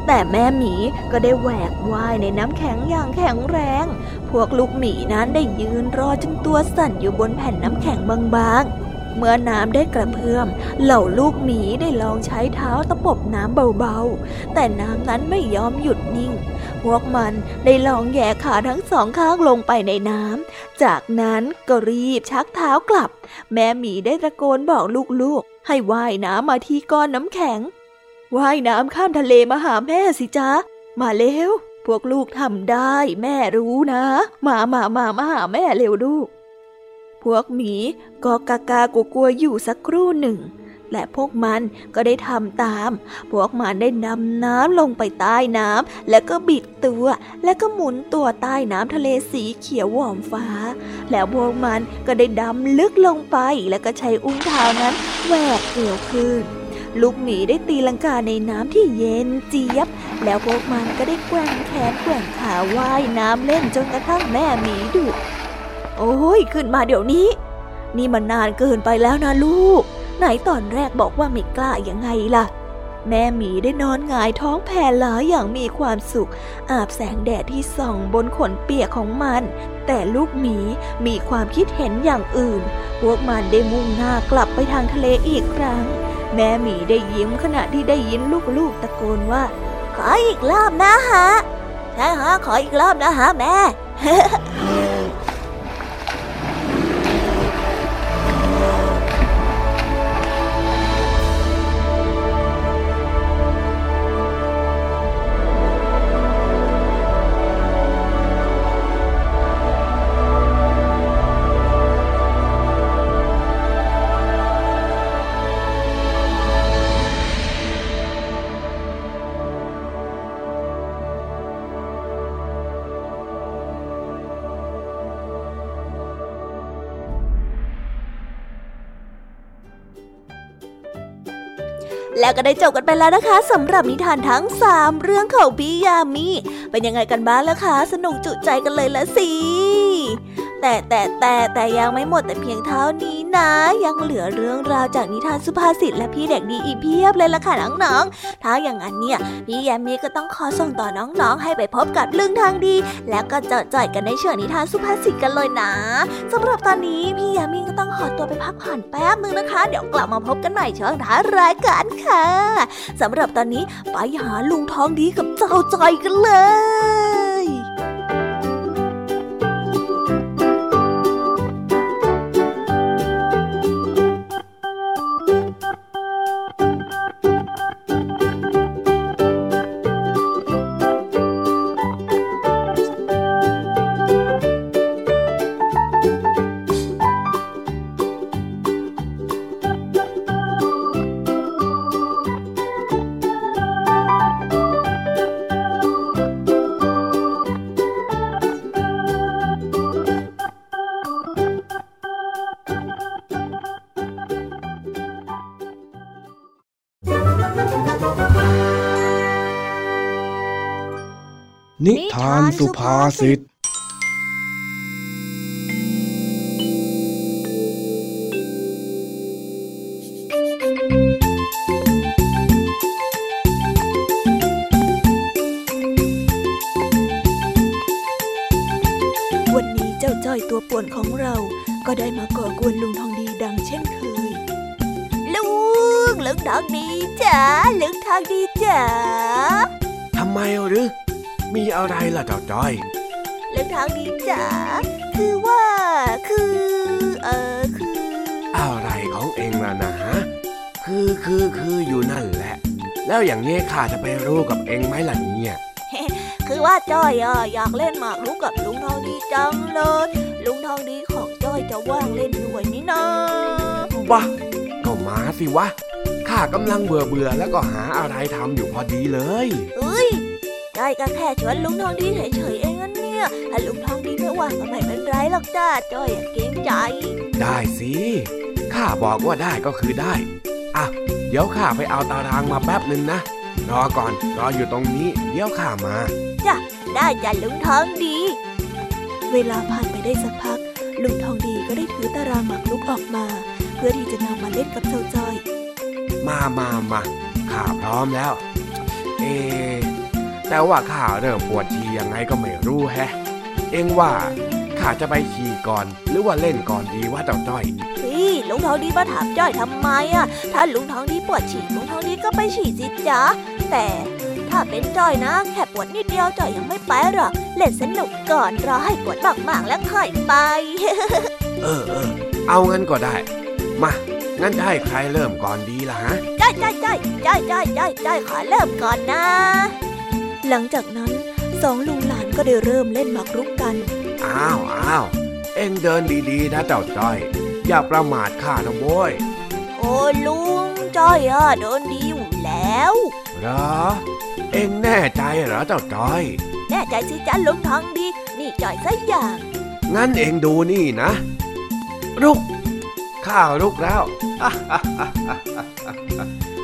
แต่แม่หมีก็ได้แหวกว่ายในน้ำแข็งอย่างแข็งแรง พวกลูกหมีนั้นได้ยืนรอจนตัวสั่นอยู่บนแผ่นน้ำแข็งบางๆ เมื่อน้ำได้กระเพื่อม เหล่าลูกหมีได้ลองใช้เท้าตะปบน้ำเบาๆ แต่น้ำนั้นไม่ยอมหยุดนิ่ง พวกมันได้ลองแย่ขาทั้งสองข้างลงไปในน้ำ จากนั้นก็รีบชักเท้ากลับ แม่หมีได้ตะโกนบอกลูกๆ ให้ว่ายน้ำมาที่ก้อนน้ำแข็ง ว่ายน้ำข้ามทะเลมาหาแม่สิจ๊ะ มาเร็ว พวกลูกทำได้ แม่รู้นะ มามามามาหาแม่เร็วลูก พวกหมีก็กากากลัวๆอยู่สักครู่หนึ่ง และพวกมันก็ได้ทำตาม พวกมันได้นำน้ำลงไปใต้น้ำแล้วก็บิดตัว แล้วก็หมุนตัวใต้น้ำทะเลสีเขียวหวอมฟ้า แล้วพวกมันก็ได้ดำลึกลงไป แล้วก็ใช้อุ้งเท้านั้นแหวกเกลียวขึ้น ลูกหมีได้ตีลังกาในน้ำที่เย็นเจี๊ยบ แล้วพวกมันก็ได้แกว่งแขนแกว่งขาว่ายน้ำเล่นจนกระทั่งแม่หมีดุโอ้ยขึ้นมาเดี๋ยวนี้ นี่มันนานเกินไปแล้วนะลูก ไหนตอนแรกบอกว่าไม่กล้ายังไงล่ะ แม่หมีได้นอนหงายท้องแผ่หลาอย่างมีความสุข อาบแสงแดดที่ส่องบนขนเปียกของมัน แต่ลูกหมีมีความคิดเห็นอย่างอื่น พวกมันได้มุ่งหน้ากลับไปทางทะเลอีกครั้ง แม่หมีได้ยิ้มขณะที่ได้ยินลูกๆตะโกนว่า ขออีกรอบนะฮะใช่ฮะขออีกรอบนะฮะแม่ ก็ได้จบกันไปแล้วนะคะสำหรับนิทานทั้ง 3 เรื่องของพี่ยามีเป็นยังไงกันบ้างล่ะคะ สนุกจุใจกันเลยละสิ แต่แต่แต่แต่ยังไม่หมดแต่เพียงเท่านี้นะ ยังเหลือเรื่องราวจากนิทานสุภาษิตและพี่เด็กดีอีกเพียบเลยล่ะค่ะน้องๆ ถ้าอย่างนั้นเนี่ยพี่ยามีก็ต้องขอส่งต่อน้องๆ ให้ไปพบกับเรื่องทางดี แล้วก็เจาะจ่อยกันในเชิงนิทานสุภาษิตกันเลยนะสำหรับตอนนี้พี่ยามีก็ต้องขอตัวไปพักผ่อนแป๊บนึงนะคะ เดี๋ยวกลับมาพบกันใหม่ช่วงท้ายรายการค่ะสำหรับตอนนี้ไปหาลุงทองดีกับเจ้าจอยกันเลย สุภาษิต อย่างนี้ข้าจะไปรู้กับเองไหมล่ะเนี่ยคือว่าจ้อยอะอยากเล่นหมากรุกกับลุงทองดีจังเลย ลุงทองดีของจ้อยจะว่างเล่นด้วยนี่นะวะก็มาสิวะข้ากำลังเบื่อเบื่อแล้วก็หาอะไรทำอยู่พอดีเลยเอ้ยจ้อยก็แค่ชวนลุงทองดีเฉยๆเองนั่นเนี่ยถ้าลุงทองดีไม่ว่างก็ไม่เป็นไรหรอกจ้าจ้อยอะเกรงใจ ได้สิข้าบอกว่าได้ก็คือได้อะ เดี๋ยวข้าไปเอาตารางมาแป๊บหนึ่งนะ รอก่อน รออยู่ตรงนี้ เดี๋ยวข้ามาได้จ้ะลุงทองดี เวลาผ่านไปได้สักพัก ลุงทองดีก็ได้ถือตารางหมากรุกออกมา เพื่อที่จะนำมาเล่นกับเจ้าจ้อย มามามาข้าพร้อมแล้ว เอะแต่ว่าข้าเริ่มปวดฉี่ยังไงก็ไม่รู้แฮะ เองว่าข้าจะไปขี่ก่อน หรือว่าเล่นก่อนดีว่าเจ้าจ้อยพี่ ลุงทองดีมาถามจ้อยทำไมอะ ถ้าลุงทองดีปวดฉี่ลุงทองดีก็ไปฉี่สิจ๊ะแต่ถ้าเป็นจ้อยนะ แค่ปวดนิดเดียวจ้อยยังไม่ไปหรอกเล่นสนุกก่อนรอให้ปวดมากๆแล้วค่อยไปเออเออเอางั้นก็ได้ มางั้นจะให้ใครเริ่มก่อนดีล่ะฮะจ้อยจ้อยจ้อยจ้อยจ้อยจ้อยจ้อยขอเริ่มก่อนนะ หลังจากนั้นสองลุงหลานก็ได้เริ่มเล่นหมากรุกกัน อ้าวอ้าวเอ็งเดินดีๆนะเจ้าจ้อย อย่าประมาทข้านะโว้ยโอ้ลุงจ้อยอะเดินดีอยู่แล้วเหรอ เอ็งแน่ใจเหรอเจ้าจ้อย แน่ใจสิจ้ะลุงทองดี นี่จ้อยสักอย่าง งั้นเอ็งดูนี่นะรุกข้าวรุกแล้ว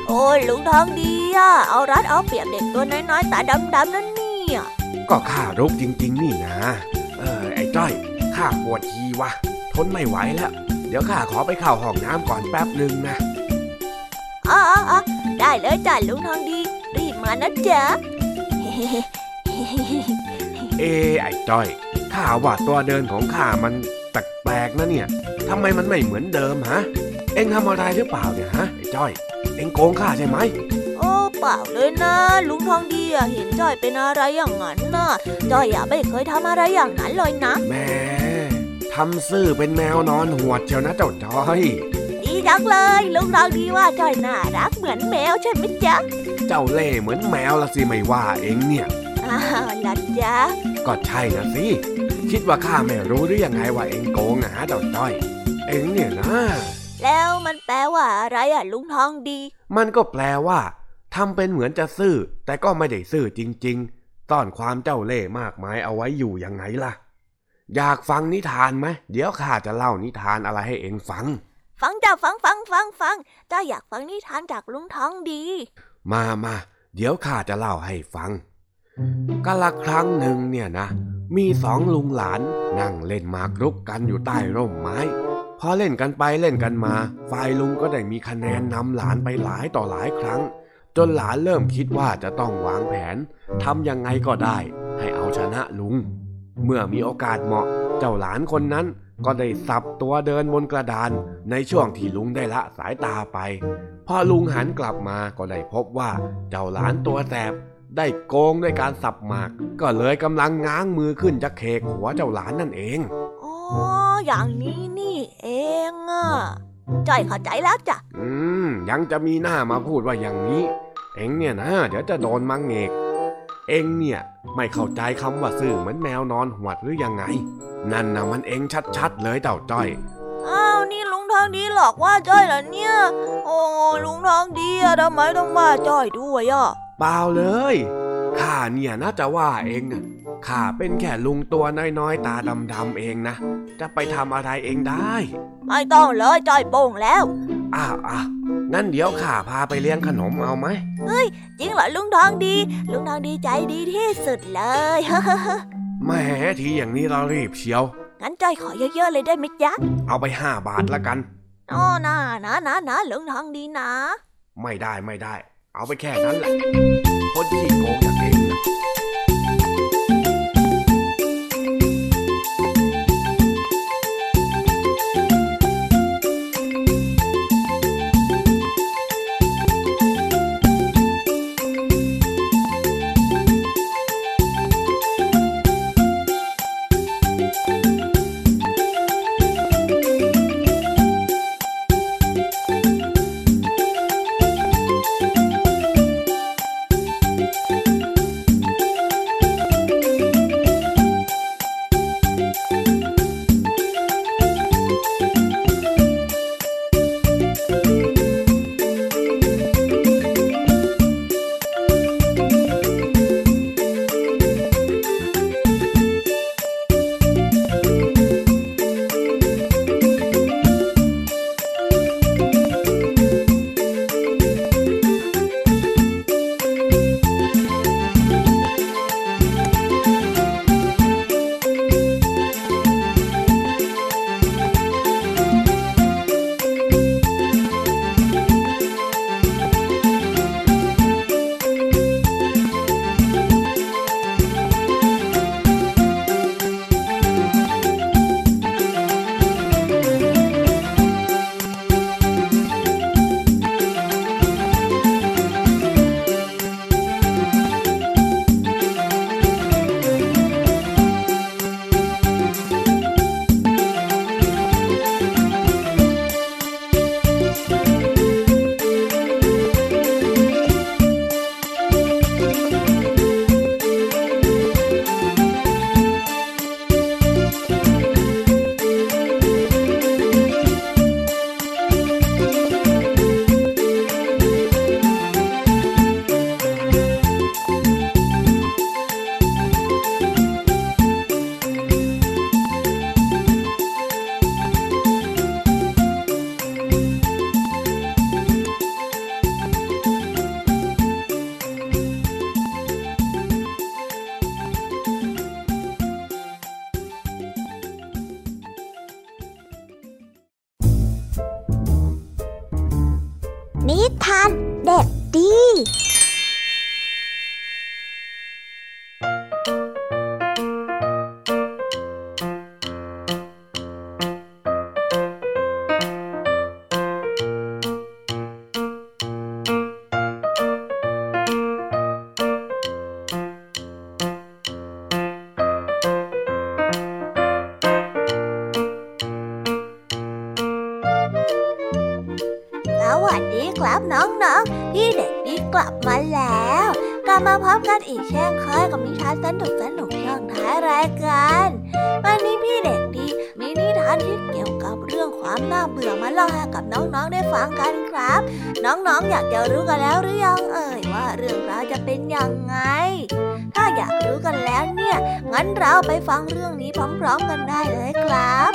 โอ้ยลุงทองดีอะเอารัดเอาเปรียบเด็กตัวน้อยๆตาดำๆนั่นเนี่ยก็ข้ารุกจริง ๆ นี่นะ เออไอ้จ้อยข้าปวดทีวะทนไม่ไหวแล้ว เดี๋ยวข้าขอไปเข้าห้องน้ำก่อนแป๊บหนึ่งนะอ๋ออ๋อได้เลยจ้ะลุงทองดี รีบมานะจ๊ะเอะไอ้จ้อยข้าว่าตัวเดินของข้ามันแปลกๆนะเนี่ยทำไมมันไม่เหมือนเดิมฮะ เอ็งทำอะไรหรือเปล่าเนี่ยฮะไอ้จ้อย เอ็งโกงข้าใช่ไหมโอ้เปล่าเลยนะ ลุงทองดีอะเห็นจ้อยเป็นอะไรอย่างนั้นน่ะจ้อยอะไม่เคยทำอะไรอย่างนั้นเลยนะแหม่ทำซื่อเป็นแมวนอนหัวดเชียวนะเจ้าจ้อยดีจังเลยลุงทองดีว่าจ้อยน่ารักเหมือนแมวใช่ไหมจ๊ะ เจ้าเล่ห์เหมือนแมวละสิไม่ว่าเอ็งเนี่ย อ้าวล่ะจ๊ะ ก็ใช่นะสิ คิดว่าข้าไม่รู้หรือยังไงว่าเอ็งโกงนะฮะเจ้าจ้อย เอ็งเนี่ยนะ แล้วมันแปลว่าอะไรอะลุงทองดี มันก็แปลว่าทำเป็นเหมือนจะซื่อ แต่ก็ไม่ได้ซื่อจริง ๆ ซ่อนความเจ้าเล่ห์มากมายเอาไว้อยู่ยังไงล่ะ อยากฟังนิทานไหม เดี๋ยวข้าจะเล่านิทานอะไรให้เอ็งฟัง ฟังจ้าฟังฟังฟังฟังจ้าอยากฟังนิทานจากลุงทองดี มามาเดี๋ยวข้าจะเล่าให้ฟังกาละครั้งหนึ่งเนี่ยนะ มีสองลุงหลานนั่งเล่นหมากรุกกันอยู่ใต้ร่มไม้ พอเล่นกันไปเล่นกันมา ฝ่ายลุงก็ได้มีคะแนนนำหลานไปหลายต่อหลายครั้ง จนหลานเริ่มคิดว่าจะต้องวางแผนทำยังไงก็ได้ ให้เอาชนะลุง เมื่อมีโอกาสเหมาะ เจ้าหลานคนนั้นก็ได้สับตัวเดินบนกระดาน ในช่วงที่ลุงได้ละสายตาไป พอลุงหันกลับมาก็ได้พบว่าเจ้าหลานตัวแสบได้โกงด้วยการสับหมาก ก็เลยกำลังง้างมือขึ้นจะเคกหัวเจ้าหลานนั่นเอง อ๋อ อย่างนี้นี่เองอะจ้อยเข้าใจแล้วจ้ะ อืม ยังจะมีหน้ามาพูดว่าอย่างนี้ เอ็งเนี่ยนะ เดี๋ยวจะโดนมังเงก เอ็งเนี่ย ไม่เข้าใจคำว่าซื่อเหมือนแมวนอนหวดหรือยังไง นั่นนะมันเอ็งชัดๆเลยเต่าจ้อยอ้าวนี่ลุงทองดีหลอกว่าจ้อยเหรอเนี่ย โอ้ลุงทองดีอะทำไมต้องว่าจ้อยด้วยอะเปล่าเลยข้าเนี่ยน่าจะว่าเองนะข้าเป็นแค่ลุงตัวน้อยๆ ตาดำๆเองนะ จะไปทำอะไรเองได้ ไม่ต้องเลยจ้อยโป่งแล้ว อ้าวอ้าว งั้นเดี๋ยวข้าพาไปเลี้ยงขนมเอาไหมจริงเหรอลุงทองดี ลุงทองดีใจดีที่สุดเลยแหมทีอย่างนี้เรารีบเชียวงั้นจ้อยขอเยอะๆเลยได้ไหมจ๊ะเอาไปห้าบาทละกันอ๋อนะนะนะนะลุงทองดีนะ ไม่ได้ไม่ได้ เอาไปแค่นั้นแหละคนขี้โกงอย่างเอง ครับน้องๆ พี่เด็กดีกลับมาแล้ว กลับมาพบกันอีกเช่นเคยกับนิทานสนุกสนุกช่วงท้ายรายการ วันนี้พี่เด็กดีมีนิทานที่เกี่ยวกับเรื่องความน่าเบื่อมาเล่าให้กับน้องๆได้ฟังกันครับ น้องๆอยากจะรู้กันแล้วหรือยังเอ่ยว่าเรื่องราวจะเป็นยังไง ถ้าอยากรู้กันแล้วเนี่ย งั้นเราไปฟังเรื่องนี้พร้อม ๆ กันได้เลยครับ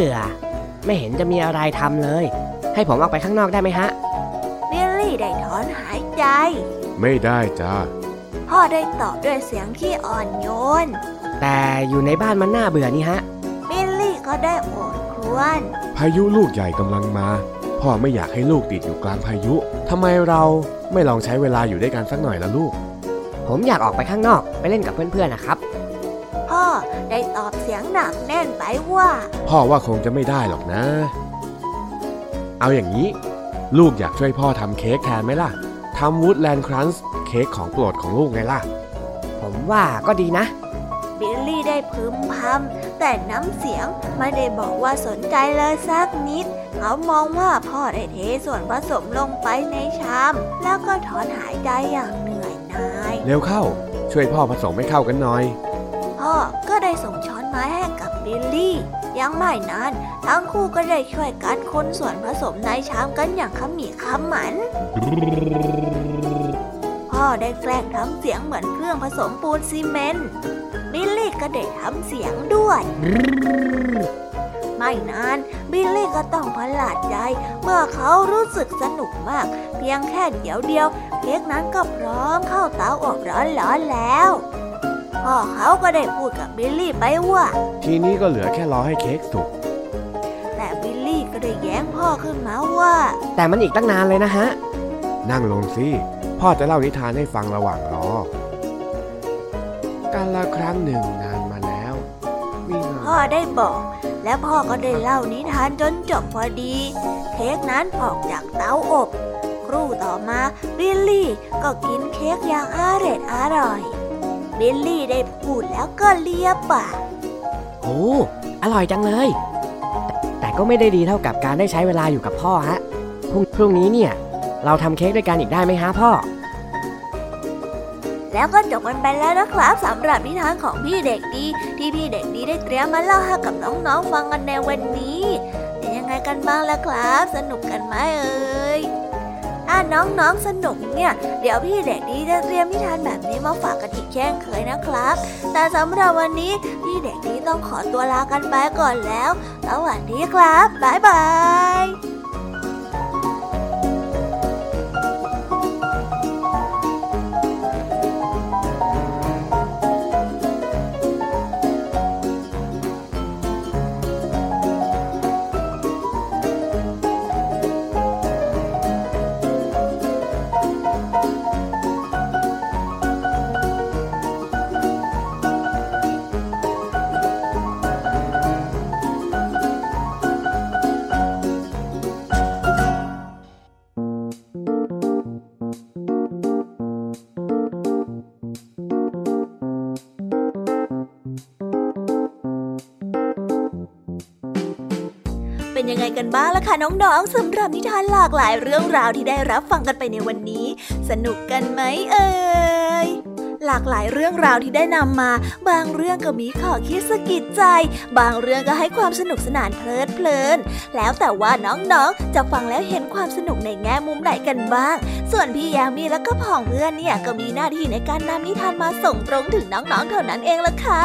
บื่อ ไม่เห็นจะมีอะไรทำเลย ให้ผมออกไปข้างนอกได้ไหมฮะ บิลลี่ได้ถอนหายใจ ไม่ได้จ้า พ่อได้ตอบด้วยเสียงที่อ่อนโยน แต่อยู่ในบ้านมันน่าเบื่อนี่ฮะ บิลลี่ก็ได้โอดครวนพายุลูกใหญ่กำลังมา พ่อไม่อยากให้ลูกติดอยู่กลางพายุทำไมเราไม่ลองใช้เวลาอยู่ด้วยกันสักหน่อยละลูก ผมอยากออกไปข้างนอกไปเล่นกับเพื่อนๆนะครับพ่อ ได้ตอบเสียงหนักแน่นไปว่า พ่อว่าคงจะไม่ได้หรอกนะ เอาอย่างนี้ ลูกอยากช่วยพ่อทำเค้กแทนไหมล่ะทำวูดแลนด์ครันส์เค้กของโปรดของลูกไงล่ะ ผมว่าก็ดีนะ บิลลี่ได้พึมพำแต่น้ำเสียงไม่ได้บอกว่าสนใจเลยสักนิด เขามองว่าพ่อได้เทส่วนผสมลงไปในชาม แล้วก็ถอนหายใจอย่างเหนื่อยหน่าย เร็วเข้า ช่วยพ่อผสมให้เข้ากันหน่อย พ่อก็ได้ส่งช้อนไม้ให้กับบิลลี่ ยังไม่นาน ทั้งคู่ก็ได้ช่วยกันคนส่วนผสมในชามกันอย่างขมีขมันพ่อได้แกล้งทำเสียงเหมือนเครื่องผสมปูนซีเมนต์บิลลี่ก็ได้ทำเสียงด้วย ไม่นานบิลลี่ก็ต้องประหลาดใจ เมื่อเขารู้สึกสนุกมาก เพียงแค่เดียวเดียว เค้กนั้นก็พร้อมเข้าเตาอบร้อนๆแล้ว พ่อเขาก็ได้พูดกับบิลลี่ไปว่า ทีนี้ก็เหลือแค่รอให้เค้กสุก แต่บิลลี่ก็ได้แย้งพ่อขึ้นมาว่า แต่มันอีกตั้งนานเลยนะฮะ นั่งลงสิพ่อจะเล่านิทานให้ฟังระหว่างรอการละครั้งหนึ่งนานมาแล้วมีเงาพ่อได้บอก และพ่อก็ได้เล่านิทานจนจบพอดี เค้กนั้นออกจากเตาอบ ครู่ต่อมาบิลลี่ก็กินเค้กอย่างอร่อยอร่อย บิลลี่ได้พูดแล้วก็เลียปากโอ้อร่อยจังเลยแต่แต่ก็ไม่ได้ดีเท่ากับการได้ใช้เวลาอยู่กับพ่อฮะพรุ่งพรุ่งนี้เนี่ย เราทำเค้กด้วยกันอีกได้ไหมฮะพ่อ แล้วก็จบกันไปแล้วนะครับสำหรับนิทานของพี่เด็กดีที่พี่เด็กดีได้เตรียมมาเล่าให้กับน้องๆฟังกันในวันนี้เป็นยังไงกันบ้างล่ะครับ สนุกกันไหมเอ่ย ถ้าน้องๆสนุกเนี่ย เดี๋ยวพี่เด็กดีจะเตรียมนิทานแบบนี้มาฝากกันอีกแช่งเคยนะครับ แต่สำหรับวันนี้พี่เด็กดีต้องขอตัวลากันไปก่อนแล้ว สวัสดีครับ บ๊ายบาย กันบ้างล่ะคะน้องๆสำหรับนิทานหลากหลายเรื่องราวที่ได้รับฟังกันไปในวันนี้ สนุกกันไหมเอ่ยหลากหลายเรื่องราวที่ได้นำมา บางเรื่องก็มีข้อคิดสะกิดใจ บางเรื่องก็ให้ความสนุกสนานเพลิดเพลิน แล้วแต่ว่าน้องๆ จะฟังแล้วเห็นความสนุกในแง่มุมไหนกันบ้าง ส่วนพี่ยามีและก็พ่องเพื่อนเนี่ยก็มีหน้าที่ในการนำนิทานมาส่งตรงถึงน้องๆเท่านั้นเองละค่ะ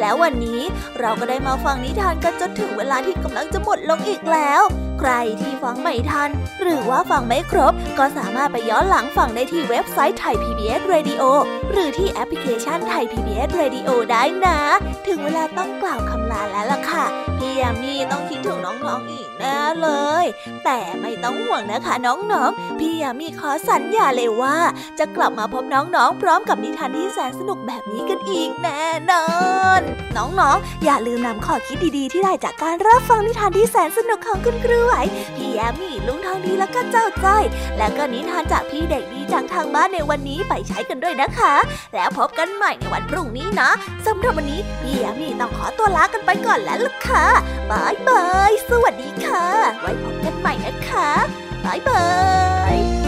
แล้ววันนี้เราก็ได้มาฟังนิทานกันจนถึงเวลาที่กำลังจะหมดลงอีกแล้ว ใครที่ฟังไม่ทัน หรือว่าฟังไม่ครบ ก็สามารถไปย้อนหลังฟังได้ที่เว็บไซต์ไทย PBS Radio หรือที่แอปพลิเคชันไทย PBS Radio ได้นะ ถึงเวลาต้องกล่าวคำลาแล้วล่ะค่ะพี่ยามีต้องคิดถึงน้องๆอีก แน่เลย แต่ไม่ต้องห่วงนะคะน้องๆ พี่ยามีขอสัญญาเลยว่า จะกลับมาพบน้องๆ พร้อมกับนิทานที่แสนสนุกแบบนี้กันอีกแน่นอน น้องๆ อย่าลืมนำข้อคิดดีๆ ที่ได้จากการรับฟังนิทานที่แสนสนุกของคุณครูไหวพี่ยามีลุงทองดีแล้วก็เจ้าจ้อยและก็นิทานจากพี่เด็กดี จากทางบ้านในวันนี้ไปใช้กันด้วยนะคะ แล้วพบกันใหม่ในวันพรุ่งนี้นะสำหรับวันนี้พี่ยามีต้องขอตัวลากันไปก่อนแล้วล่ะค่ะบายบายสวัสดีค่ะ ไว้พบกันใหม่นะคะบายบาย